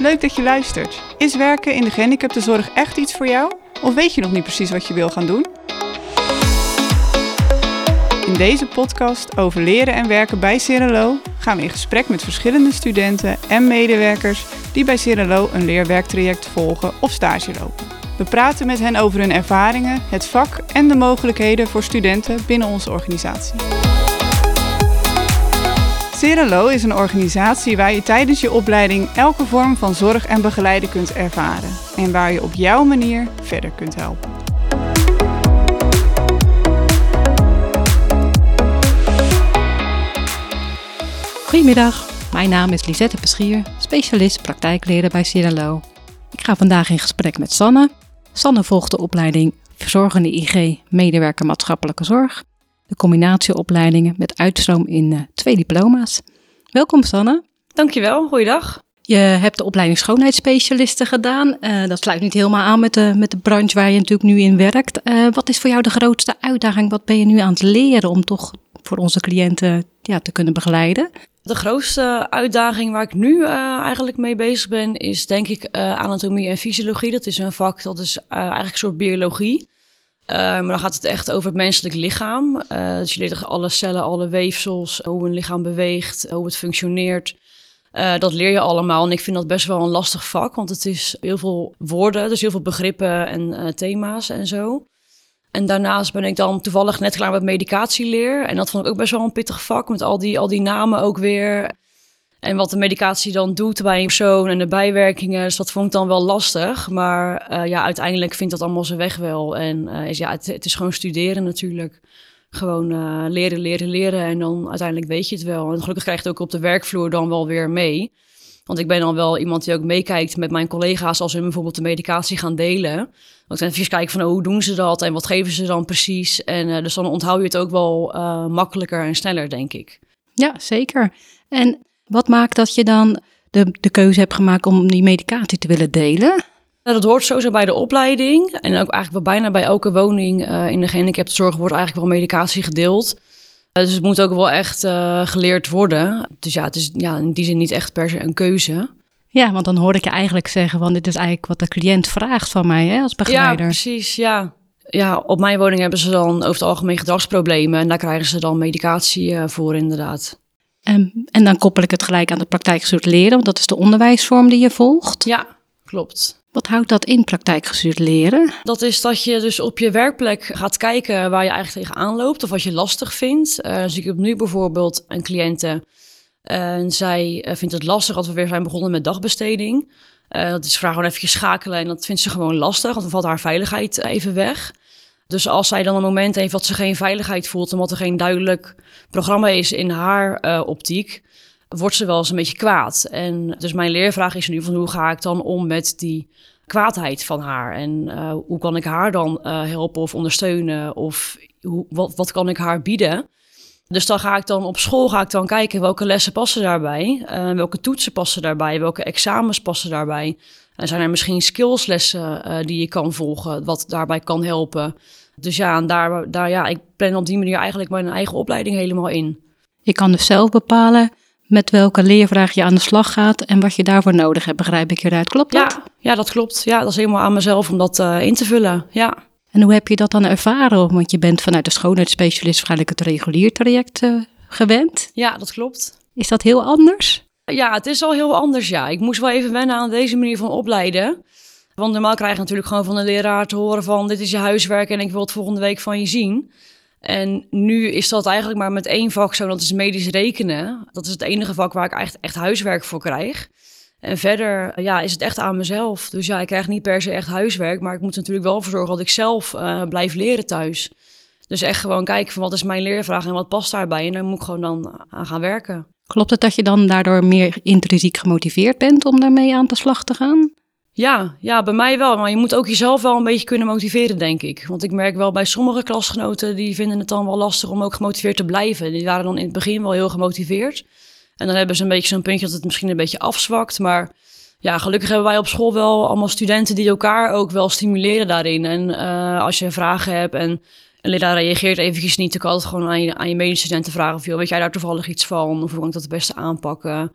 leuk dat je luistert. Is werken in de gehandicaptenzorg echt iets voor jou? Of weet je nog niet precies wat je wil gaan doen? In deze podcast over leren en werken bij Cirelo gaan we in gesprek met verschillende studenten en medewerkers die bij Cirelo een leerwerktraject volgen of stage lopen. We praten met hen over hun ervaringen, het vak en de mogelijkheden voor studenten binnen onze organisatie. Cirelo is een organisatie waar je tijdens je opleiding elke vorm van zorg en begeleiden kunt ervaren en waar je op jouw manier verder kunt helpen. Goedemiddag, mijn naam is Lisette Peschier, specialist praktijkleren bij Cirelo. Ik ga vandaag in gesprek met Sanne. Sanne volgt de opleiding Verzorgende IG Medewerker Maatschappelijke Zorg. De combinatieopleidingen met uitstroom in uh, twee diploma's. Welkom Sanne. Dankjewel, goeiedag. Je hebt de opleiding schoonheidsspecialisten gedaan. Uh, dat sluit niet helemaal aan met de, met de branche waar je natuurlijk nu in werkt. Uh, wat is voor jou de grootste uitdaging? Wat ben je nu aan het leren om toch voor onze cliënten ja, te kunnen begeleiden? De grootste uitdaging waar ik nu uh, eigenlijk mee bezig ben, is denk ik anatomie en fysiologie. Dat is een vak, dat is eigenlijk een soort biologie. Maar dan gaat het echt over het menselijk lichaam. dus je leert alle cellen, alle weefsels, hoe een lichaam beweegt, hoe het functioneert. dat leer je allemaal en ik vind dat best wel een lastig vak, want het is heel veel woorden, dus heel veel begrippen en thema's en zo. En daarnaast ben ik dan toevallig net klaar met medicatieleer. En dat vond ik ook best wel een pittig vak, met al die, al die namen ook weer. En wat de medicatie dan doet bij een persoon en de bijwerkingen. Dus dat vond ik dan wel lastig. Maar uh, ja, uiteindelijk vindt dat allemaal zijn weg wel. En uh, is, ja, het, is gewoon studeren natuurlijk. Gewoon uh, leren, leren, leren. En dan uiteindelijk weet je het wel. En gelukkig krijg je het ook op de werkvloer dan wel weer mee. Want ik ben dan wel iemand die ook meekijkt met mijn collega's als we bijvoorbeeld de medicatie gaan delen. Want dan even kijken van oh, hoe doen ze dat en wat geven ze dan precies. En dus dan onthoud je het ook wel makkelijker en sneller, denk ik. Ja, zeker. En wat maakt dat je dan de, de keuze hebt gemaakt om die medicatie te willen delen? Nou, dat hoort sowieso bij de opleiding. En ook eigenlijk wel bijna bij elke woning uh, in de gehandicaptenzorg wordt eigenlijk wel medicatie gedeeld. Dus het moet ook wel echt uh, geleerd worden. Dus ja, het is ja, in die zin niet echt per se een keuze. Ja, want dan hoor ik je eigenlijk zeggen, van dit is eigenlijk wat de cliënt vraagt van mij hè, als begeleider. Ja, precies, ja. Ja, op mijn woning hebben ze dan over het algemeen gedragsproblemen en daar krijgen ze dan medicatie voor inderdaad. En, en dan koppel ik het gelijk aan de praktijkgestuurd leren, want dat is de onderwijsvorm die je volgt. Ja, klopt. Wat houdt dat in praktijkgestuurd leren? Dat is dat je dus op je werkplek gaat kijken waar je eigenlijk tegenaan loopt of wat je lastig vindt. Uh, dus ik heb nu bijvoorbeeld een cliënte en zij uh, vindt het lastig als we weer zijn begonnen met dagbesteding. Dat is vragen gewoon even schakelen en dat vindt ze gewoon lastig, want dan valt haar veiligheid even weg. Dus als zij dan een moment heeft dat ze geen veiligheid voelt, omdat er geen duidelijk programma is in haar uh, optiek, wordt ze wel eens een beetje kwaad. En dus mijn leervraag is nu van hoe ga ik dan om met die kwaadheid van haar? En uh, hoe kan ik haar dan uh, helpen of ondersteunen? Of hoe, wat, wat kan ik haar bieden? Dus dan ga ik dan op school ga ik dan kijken welke lessen passen daarbij, welke toetsen passen daarbij, welke examens passen daarbij. En zijn er misschien skillslessen die je kan volgen, wat daarbij kan helpen. Dus ja, en daar, daar, ja, ik plan op die manier eigenlijk mijn eigen opleiding helemaal in. Je kan dus zelf bepalen met welke leervraag je aan de slag gaat en wat je daarvoor nodig hebt, begrijp ik hieruit. Klopt dat? Ja, ja dat klopt. Ja, dat is helemaal aan mezelf om dat uh, in te vullen. Ja. En hoe heb je dat dan ervaren? Want je bent vanuit de schoonheidsspecialist waarschijnlijk het regulier traject uh, gewend. Ja, dat klopt. Is dat heel anders? Ja, het is al heel anders, ja. Ik moest wel even wennen aan deze manier van opleiden. Want normaal krijg je natuurlijk gewoon van de leraar te horen van... dit is je huiswerk en ik wil het volgende week van je zien. En nu is dat eigenlijk maar met één vak zo, dat is medisch rekenen. Dat is het enige vak waar ik echt, echt huiswerk voor krijg. En verder ja, is het echt aan mezelf. Dus ja, ik krijg niet per se echt huiswerk, maar ik moet natuurlijk wel voor zorgen dat ik zelf uh, blijf leren thuis. Dus echt gewoon kijken van wat is mijn leervraag en wat past daarbij. En daar moet ik gewoon dan aan gaan werken. Klopt het dat je dan daardoor meer intrinsiek gemotiveerd bent om daarmee aan de slag te gaan? Ja, ja, bij mij wel. Maar je moet ook jezelf wel een beetje kunnen motiveren, denk ik. Want ik merk wel bij sommige klasgenoten, die vinden het dan wel lastig om ook gemotiveerd te blijven. Die waren dan in het begin wel heel gemotiveerd. En dan hebben ze een beetje zo'n puntje dat het misschien een beetje afzwakt. Maar ja, gelukkig hebben wij op school wel allemaal studenten die elkaar ook wel stimuleren daarin. En uh, als je vragen hebt en een leraar reageert eventjes niet, dan kan het gewoon aan je, aan je medestudenten vragen of weet jij daar toevallig iets van? Of hoe kan ik dat het beste aanpakken?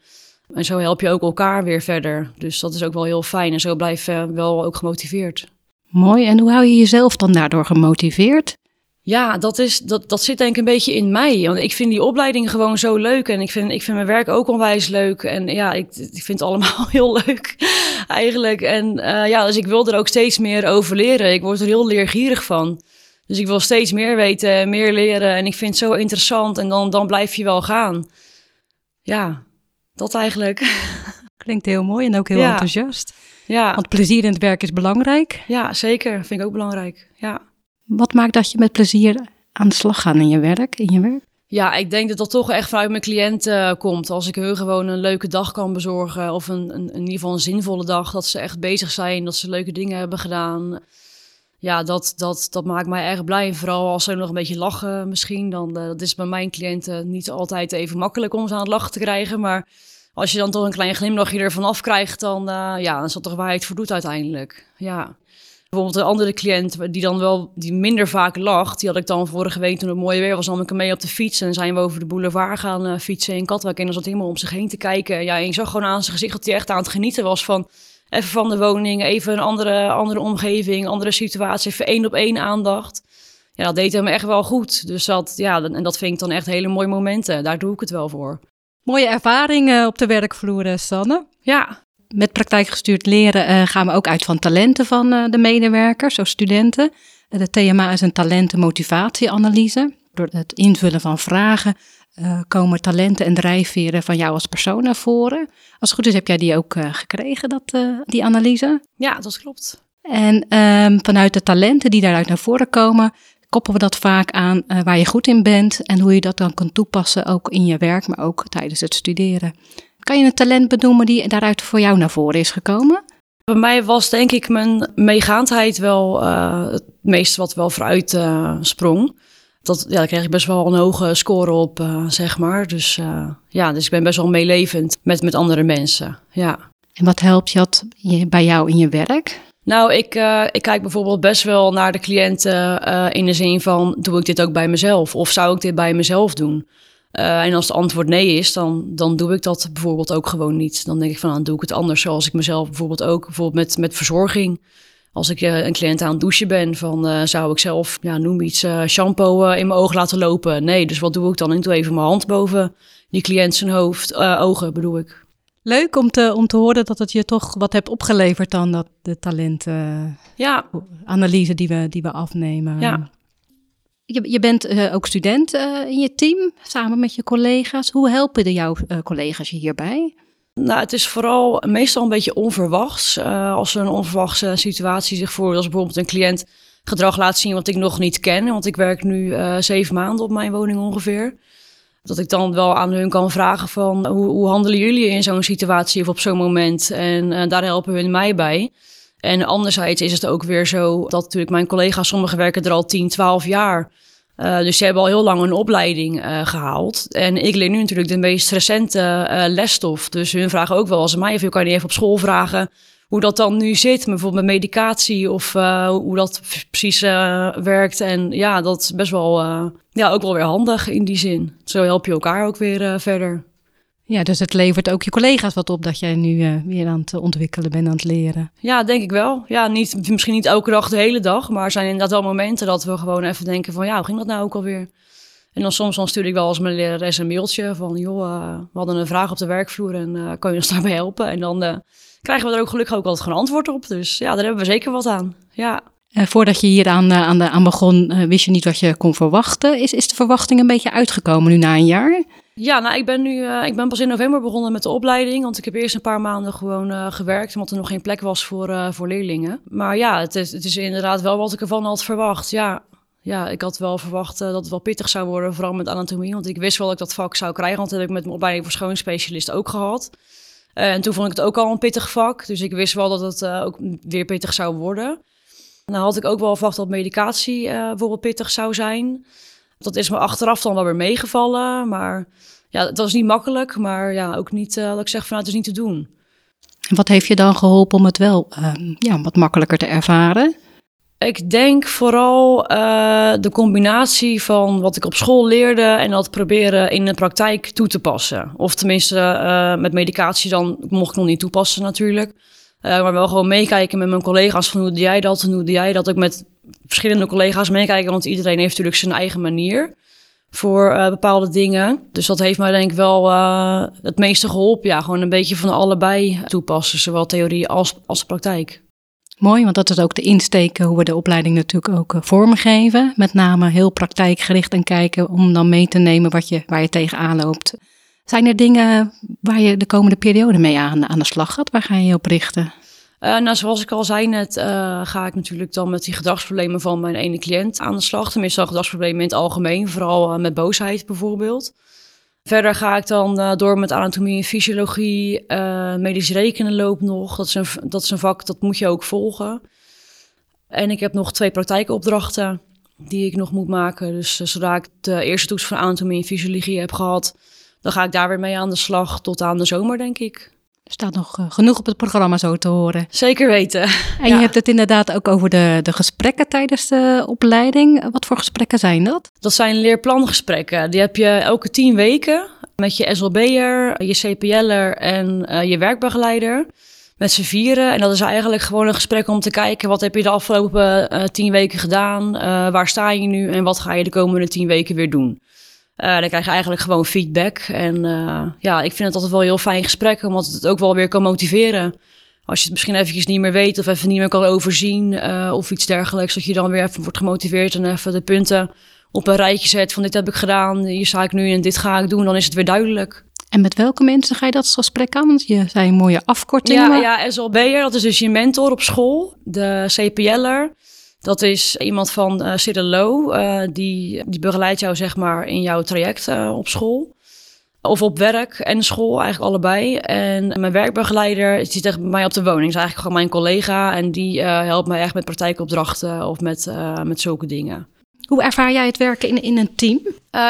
En zo help je ook elkaar weer verder. Dus dat is ook wel heel fijn. En zo blijf je wel ook gemotiveerd. Mooi. En hoe hou je jezelf dan daardoor gemotiveerd? Ja, dat, is, dat, dat zit denk ik een beetje in mij. Want ik vind die opleiding gewoon zo leuk. En ik vind, ik vind mijn werk ook onwijs leuk. En ja, ik, ik vind het allemaal heel leuk eigenlijk. En uh, ja, dus ik wil er ook steeds meer over leren. Ik word er heel leergierig van. Dus ik wil steeds meer weten, meer leren. En ik vind het zo interessant. En dan, dan blijf je wel gaan. Ja, dat eigenlijk. Klinkt heel mooi en ook heel enthousiast. Ja. Want plezier in het werk is belangrijk. Ja, zeker. Vind ik ook belangrijk. Ja. Wat maakt dat je met plezier aan de slag gaat in je werk? In je werk? Ja, ik denk dat dat toch echt vanuit mijn cliënten uh, komt. Als ik hun gewoon een leuke dag kan bezorgen, of een, een, in ieder geval een zinvolle dag, dat ze echt bezig zijn, dat ze leuke dingen hebben gedaan. Ja, dat, dat, dat maakt mij erg blij. Vooral als ze nog een beetje lachen misschien, dan uh, dat is bij mijn cliënten niet altijd even makkelijk om ze aan het lachen te krijgen. Maar als je dan toch een klein glimlachje ervan afkrijgt, dan, uh, ja, dan is dat toch waar je het voor doet uiteindelijk. Ja. Bijvoorbeeld een andere cliënt die dan wel die minder vaak lacht, die had ik dan vorige week toen het mooie weer was, nam ik hem mee op de fiets en zijn we over de boulevard gaan uh, fietsen in Katwijk en dan zat helemaal om zich heen te kijken. Ja, en je zag gewoon aan zijn gezicht dat hij echt aan het genieten was van even van de woning, even een andere, andere omgeving, andere situatie, even één op één aandacht. Ja, dat deed hem echt wel goed. Dus dat, ja, en dat vind ik dan echt hele mooie momenten. Daar doe ik het wel voor. Mooie ervaring op de werkvloer, Sanne. Ja, met praktijkgestuurd leren uh, gaan we ook uit van talenten van uh, de medewerkers, of studenten. De TMA is een talentenmotivatieanalyse. Door het invullen van vragen komen talenten en drijfveren van jou als persoon naar voren. Als het goed is heb jij die ook gekregen, dat, die analyse? Ja, dat klopt. En um, vanuit de talenten die daaruit naar voren komen, koppelen we dat vaak aan waar je goed in bent en hoe je dat dan kunt toepassen, ook in je werk, maar ook tijdens het studeren. Kan je een talent benoemen die daaruit voor jou naar voren is gekomen? Bij mij was denk ik mijn meegaandheid wel het meest wat wel vooruit sprong. Dat, ja, daar kreeg ik best wel een hoge score op, uh, zeg maar. Dus ja, dus ik ben best wel meelevend met, met andere mensen, ja. En wat helpt je dat bij jou in je werk? Nou, ik, ik kijk bijvoorbeeld best wel naar de cliënten in de zin van... doe ik dit ook bij mezelf? Of zou ik dit bij mezelf doen? En als het antwoord nee is, dan, dan doe ik dat bijvoorbeeld ook gewoon niet. Dan denk ik van, dan doe ik het anders zoals ik mezelf bijvoorbeeld ook, bijvoorbeeld met, met verzorging. Als ik uh, een cliënt aan het douchen ben, van uh, zou ik zelf, ja, noem iets, shampoo in mijn oog laten lopen? Nee, dus wat doe ik dan? Ik doe even mijn hand boven die cliënt zijn hoofd, ogen bedoel ik. Leuk om te, om te horen dat het je toch wat hebt opgeleverd dan dat de talenten ja. die we, die we afnemen. Ja. Je, je bent ook student in je team, samen met je collega's. Hoe helpen de jouw collega's je hierbij? Nou, het is vooral meestal een beetje onverwachts. als er een onverwachte situatie zich voordoet, als bijvoorbeeld een cliënt gedrag laat zien wat ik nog niet ken. Want ik werk nu zeven maanden op mijn woning ongeveer. Dat ik dan wel aan hun kan vragen van hoe, hoe handelen jullie in zo'n situatie of op zo'n moment? En daar helpen hun mij bij. En anderzijds is het ook weer zo dat natuurlijk mijn collega's, sommigen werken er al 10, 12 jaar. Uh, dus ze hebben al heel lang een opleiding uh, gehaald. En ik leer nu natuurlijk de meest recente uh, lesstof. Dus hun vragen ook wel als mij, of je kan je even op school vragen hoe dat dan nu zit. Bijvoorbeeld met medicatie of hoe dat precies werkt. En ja, dat is best wel, ja, ook wel weer handig in die zin. Zo help je elkaar ook weer verder. Ja, dus het levert ook je collega's wat op dat jij nu uh, weer aan het ontwikkelen bent, aan het leren. Ja, denk ik wel. Ja, niet, misschien niet elke dag de hele dag, maar er zijn inderdaad wel momenten dat we gewoon even denken van ja, hoe ging dat nou ook alweer? En dan soms dan stuur ik wel als mijn lerares een mailtje van joh, uh, we hadden een vraag op de werkvloer en uh, kan je ons daarbij helpen? En dan krijgen we er ook gelukkig ook altijd gewoon antwoord op. Dus ja, daar hebben we zeker wat aan. Ja. voordat je hier aan, aan, de, aan begon, wist je niet wat je kon verwachten. Is, is de verwachting een beetje uitgekomen nu na een jaar? Ja, nou, ik ben nu, uh, ik ben pas in november begonnen met de opleiding. Want ik heb eerst een paar maanden gewoon uh, gewerkt, omdat er nog geen plek was voor, uh, voor leerlingen. Maar ja, het is, het is inderdaad wel wat ik ervan had verwacht. Ja, ja ik had wel verwacht dat het wel pittig zou worden, vooral met anatomie. Want ik wist wel dat ik dat vak zou krijgen, want dat heb ik met mijn opleiding voor schoonspecialist ook gehad. en toen vond ik het ook al een pittig vak, dus ik wist wel dat het ook weer pittig zou worden. Nou had ik ook wel verwacht dat medicatie bijvoorbeeld pittig zou zijn. Dat is me achteraf dan wel weer meegevallen. Maar ja, het was niet makkelijk. Maar ja, ook niet uh, dat ik zeg van nou, het is niet te doen. En wat heeft je dan geholpen om het wel uh, ja, wat makkelijker te ervaren? Ik denk vooral uh, de combinatie van wat ik op school leerde en dat proberen in de praktijk toe te passen. Of tenminste, uh, met medicatie dan mocht ik nog niet toepassen natuurlijk. Uh, maar wel gewoon meekijken met mijn collega's van hoe doe jij dat en hoe doe jij dat. Ook met verschillende collega's meekijken, want iedereen heeft natuurlijk zijn eigen manier voor bepaalde dingen. Dus dat heeft mij denk ik wel het meeste geholpen. Ja, gewoon een beetje van allebei toepassen, zowel theorie als, als praktijk. Mooi, want dat is ook de insteek hoe we de opleiding natuurlijk ook vormgeven. Met name heel praktijkgericht en kijken om dan mee te nemen wat je, waar je tegenaan loopt. Zijn er dingen waar je de komende periode mee aan, aan de slag gaat? Waar ga je je op richten? Uh, nou, zoals ik al zei net, uh, ga ik natuurlijk dan met die gedragsproblemen van mijn ene cliënt aan de slag. Tenminste, gedragsproblemen in het algemeen, vooral met boosheid bijvoorbeeld. Verder ga ik dan door met anatomie en fysiologie. Medisch rekenen loopt nog. Dat is, een, dat is een vak, dat moet je ook volgen. En ik heb nog twee praktijkopdrachten die ik nog moet maken. Dus zodra ik de eerste toets van anatomie en fysiologie heb gehad... dan ga ik daar weer mee aan de slag tot aan de zomer, denk ik. Er staat nog uh, genoeg op het programma zo te horen. Zeker weten. En je hebt het inderdaad ook over de, de gesprekken tijdens de opleiding. Wat voor gesprekken zijn dat? Dat zijn leerplangesprekken. Die heb je elke tien weken met je SLB'er, je CPL'er en uh, je werkbegeleider. Met z'n vieren. En dat is eigenlijk gewoon een gesprek om te kijken... wat heb je de afgelopen uh, tien weken gedaan? waar sta je nu? En wat ga je de komende tien weken weer doen? Uh, dan krijg je eigenlijk gewoon feedback. En uh, ja, ik vind het altijd wel een heel fijn gesprek, omdat het ook wel weer kan motiveren. Als je het misschien eventjes niet meer weet of even niet meer kan overzien uh, of iets dergelijks, dat je dan weer even wordt gemotiveerd en even de punten op een rijtje zet van dit heb ik gedaan, hier sta ik nu en dit ga ik doen, dan is het weer duidelijk. En met welke mensen ga je dat gesprek aan? Want je zei mooie afkortingen. Ja, ja SLB'er, dat is dus je mentor op school, de CPL'er. Dat is iemand van uh, uh, die, die begeleidt jou zeg maar in jouw traject uh, op school. Of op werk en school, eigenlijk allebei. En mijn werkbegeleider zit echt bij mij op de woning. is eigenlijk gewoon mijn collega. En die helpt mij echt met praktijkopdrachten of met, met zulke dingen. Hoe ervaar jij het werken in, in een team?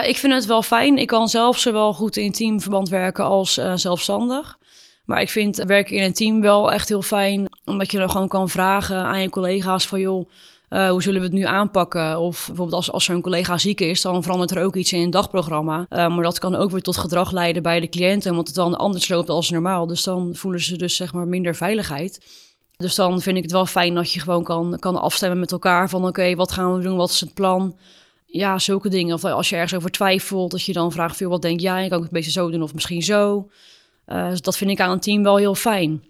ik vind het wel fijn. Ik kan zelf zowel goed in teamverband werken als zelfstandig. Maar ik vind werken in een team wel echt heel fijn. Omdat je dan gewoon kan vragen aan je collega's van... joh, uh, hoe zullen we het nu aanpakken? Of bijvoorbeeld als, als een collega ziek is, dan verandert er ook iets in het dagprogramma. Uh, maar dat kan ook weer tot gedrag leiden bij de cliënten, want het dan anders loopt als normaal. Dus dan voelen ze dus zeg maar minder veiligheid. Dus dan vind ik het wel fijn dat je gewoon kan, kan afstemmen met elkaar van oké, wat gaan we doen, wat is het plan? Ja, zulke dingen. Of als je ergens over twijfelt, dat je dan vraagt, veel wat denk jij? Kan ik het een beetje zo doen of misschien zo? Uh, dus dat vind ik aan een team wel heel fijn.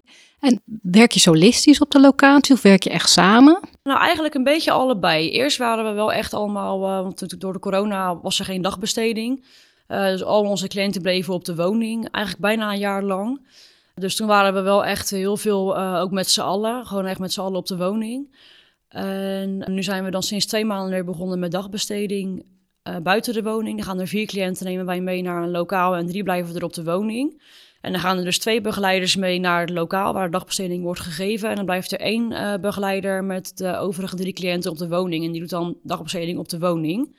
En werk je solistisch op de locatie of werk je echt samen? Nou, eigenlijk een beetje allebei. Eerst waren we wel echt allemaal, uh, want door de corona was er geen dagbesteding. Uh, dus al onze cliënten bleven op de woning, eigenlijk bijna een jaar lang. Dus toen waren we wel echt heel veel, uh, ook met z'n allen, gewoon echt met z'n allen op de woning. En nu zijn we dan sinds twee maanden weer begonnen met dagbesteding buiten de woning. Dan gaan er vier cliënten nemen wij mee naar een lokaal en drie blijven er op de woning. En dan gaan er dus twee begeleiders mee naar het lokaal waar de dagbesteding wordt gegeven. En dan blijft er één uh, begeleider met de overige drie cliënten op de woning. En die doet dan dagbesteding op de woning.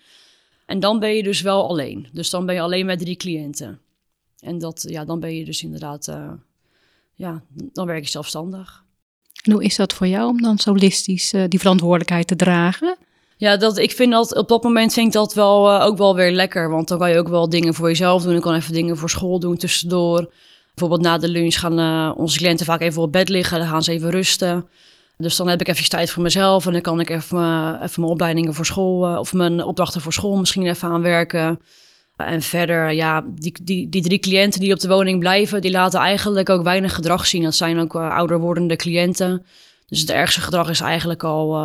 En dan ben je dus wel alleen. Dus dan ben je alleen met drie cliënten. En dat, ja, dan ben je dus inderdaad, uh, ja, dan werk je zelfstandig. En hoe is dat voor jou om dan solistisch uh, die verantwoordelijkheid te dragen? Ja, dat, ik vind dat op dat moment vind ik dat wel uh, ook wel weer lekker. Want dan kan je ook wel dingen voor jezelf doen. Ik kan even dingen voor school doen tussendoor. Bijvoorbeeld na de lunch gaan uh, onze cliënten vaak even op bed liggen. Dan gaan ze even rusten. Dus dan heb ik even tijd voor mezelf. En dan kan ik even, even mijn opleidingen voor school... Uh, of mijn opdrachten voor school misschien even aanwerken. En verder, ja, die, die, die drie cliënten die op de woning blijven... die laten eigenlijk ook weinig gedrag zien. Dat zijn ook ouder wordende cliënten... Dus het ergste gedrag is eigenlijk al,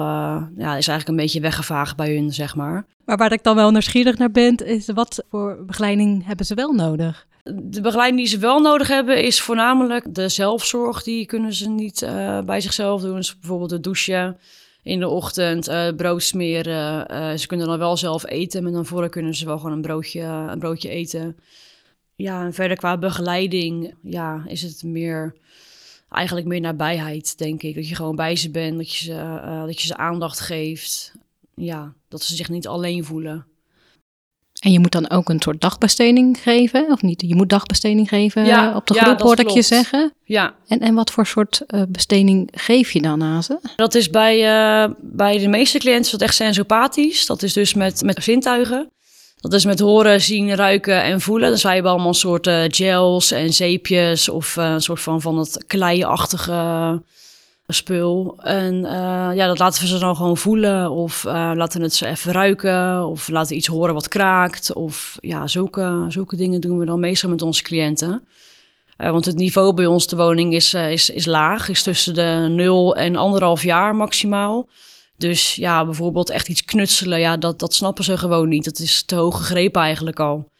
ja, is eigenlijk een beetje weggevaagd bij hun, zeg maar. Maar waar ik dan wel nieuwsgierig naar ben, is wat voor begeleiding hebben ze wel nodig? De begeleiding die ze wel nodig hebben is voornamelijk de zelfzorg. Die kunnen ze niet uh, bij zichzelf doen. Dus bijvoorbeeld het douchen in de ochtend, uh, brood smeren. Uh, ze kunnen dan wel zelf eten, maar dan voor kunnen ze wel gewoon een broodje, een broodje eten. Ja, en verder qua begeleiding ja, is het meer eigenlijk meer nabijheid, denk ik. Dat je gewoon bij ze bent, dat je ze, dat je ze aandacht geeft. Ja, dat ze zich niet alleen voelen. En je moet dan ook een soort dagbesteding geven, of niet? Je moet dagbesteding geven Ja, eh, op de ja, groep, dat hoorde ik je zeggen. Ja, En, en wat voor soort eh, besteding geef je dan aan ze? dat is bij, eh, bij de meeste cliënten dat echt sensopathisch. Dat is dus met, met zintuigen. Dat is met horen, zien, ruiken en voelen. Dus wij hebben allemaal soorten gels en zeepjes of een soort van, van dat kleiachtige spul. En eh, ja, dat laten we ze dan gewoon voelen of eh, laten het ze even ruiken of laten iets horen wat kraakt. Of ja, zulke, zulke dingen doen we dan meestal met onze cliënten. Eh, want het niveau bij ons de woning is, is, is laag, is tussen de 0 en anderhalf jaar maximaal. Dus ja, bijvoorbeeld echt iets knutselen, ja, dat, dat snappen ze gewoon niet. Dat is te hoog gegrepen eigenlijk al.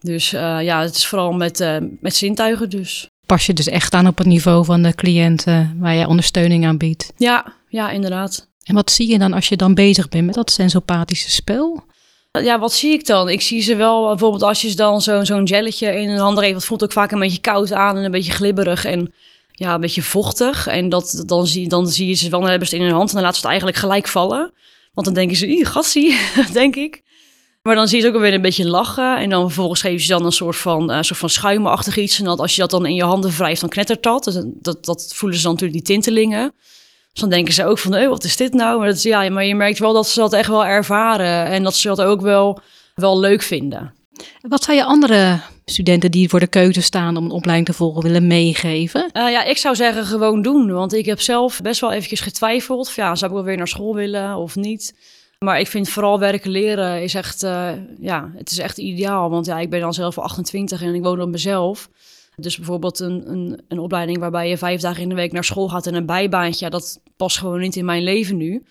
Dus ja, het is vooral met, met zintuigen dus. Pas je dus echt aan op het niveau van de cliënten waar je ondersteuning aan biedt. Ja, ja, inderdaad. En wat zie je dan als je dan bezig bent met dat sensopathische spel? Ja, wat zie ik dan? Ik zie ze wel, bijvoorbeeld als je dan zo'n zo'n gelletje in een hand heeft, dat voelt ook vaak een beetje koud aan en een beetje glibberig en ja, een beetje vochtig. En dat, dan, zie, dan zie je ze wel, dan hebben ze het in hun hand en dan laten ze het eigenlijk gelijk vallen. Want dan denken ze, ih, gassie, denk ik. Maar dan zie je ze ook alweer een beetje lachen. En dan vervolgens geven ze dan een soort van, eh, soort van schuimachtig iets. En dat als je dat dan in je handen wrijft, dan knettert dat. Dus dat, dat voelen ze dan natuurlijk, die tintelingen. Dus dan denken ze ook van, eh, wat is dit nou? Maar, dat, is- ja, maar je merkt wel dat ze dat echt wel ervaren. En dat ze dat ook wel, wel leuk vinden. Wat zou je andere studenten die voor de keuze staan om een opleiding te volgen willen meegeven? Eh, ja, ik zou zeggen gewoon doen. Want ik heb zelf best wel eventjes getwijfeld. Ja, zou ik wel weer naar school willen of niet? Maar ik vind vooral werken leren is echt, eh, ja, het is echt ideaal. Want ja, ik ben dan zelf 28 en ik woon op mezelf. Dus bijvoorbeeld een, een, een opleiding waarbij je vijf dagen in de week naar school gaat en een bijbaantje, ja, dat past gewoon niet in mijn leven nu.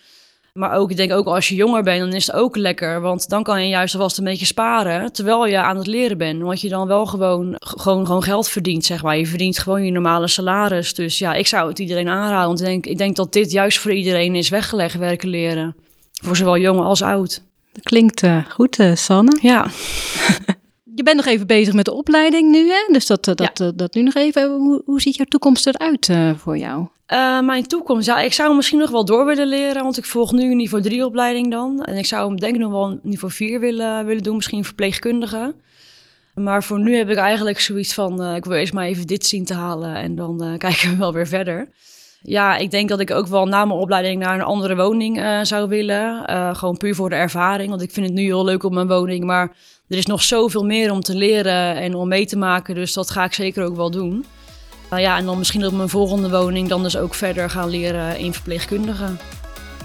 Maar ook, ik denk ook als je jonger bent, dan is het ook lekker. Want dan kan je juist alvast een beetje sparen, terwijl je aan het leren bent. Want je dan wel gewoon, gewoon, gewoon geld verdient, zeg maar. Je verdient gewoon je normale salaris. Dus ja, ik zou het iedereen aanraden. Want ik denk, ik denk dat dit juist voor iedereen is weggelegd, werken leren. Voor zowel jong als oud. Dat klinkt eh, goed, eh, Sanne. Ja. Je bent nog even bezig met de opleiding nu, hè? Dus dat, eh, dat, dat nu nog even. Hoe, hoe ziet jouw toekomst eruit voor jou? Mijn toekomst, ja, ik zou misschien nog wel door willen leren, want ik volg nu een niveau 3 opleiding dan. En ik zou hem denk ik nog wel een niveau 4 willen, willen doen, misschien verpleegkundige. Maar voor nu heb ik eigenlijk zoiets van, ik wil eerst maar even dit zien te halen en dan kijken we wel weer verder. Ja, ik denk dat ik ook wel na mijn opleiding naar een andere woning eh, zou willen. Eh, gewoon puur voor de ervaring, want ik vind het nu heel leuk op mijn woning, maar er is nog zoveel meer om te leren en om mee te maken, dus dat ga ik zeker ook wel doen. Nou ja, en dan misschien op mijn volgende woning dan dus ook verder gaan leren in verpleegkundige.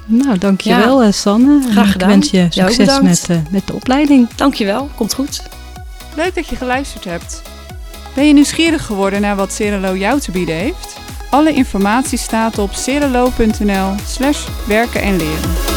Nou, dankjewel, eh Sanne. Graag Ik wens je succes met, eh, met de opleiding. Dankjewel, komt goed. Leuk dat je geluisterd hebt. Ben je nieuwsgierig geworden naar wat Cerelo jou te bieden heeft? Alle informatie staat op cerelo.nl slash werken en leren.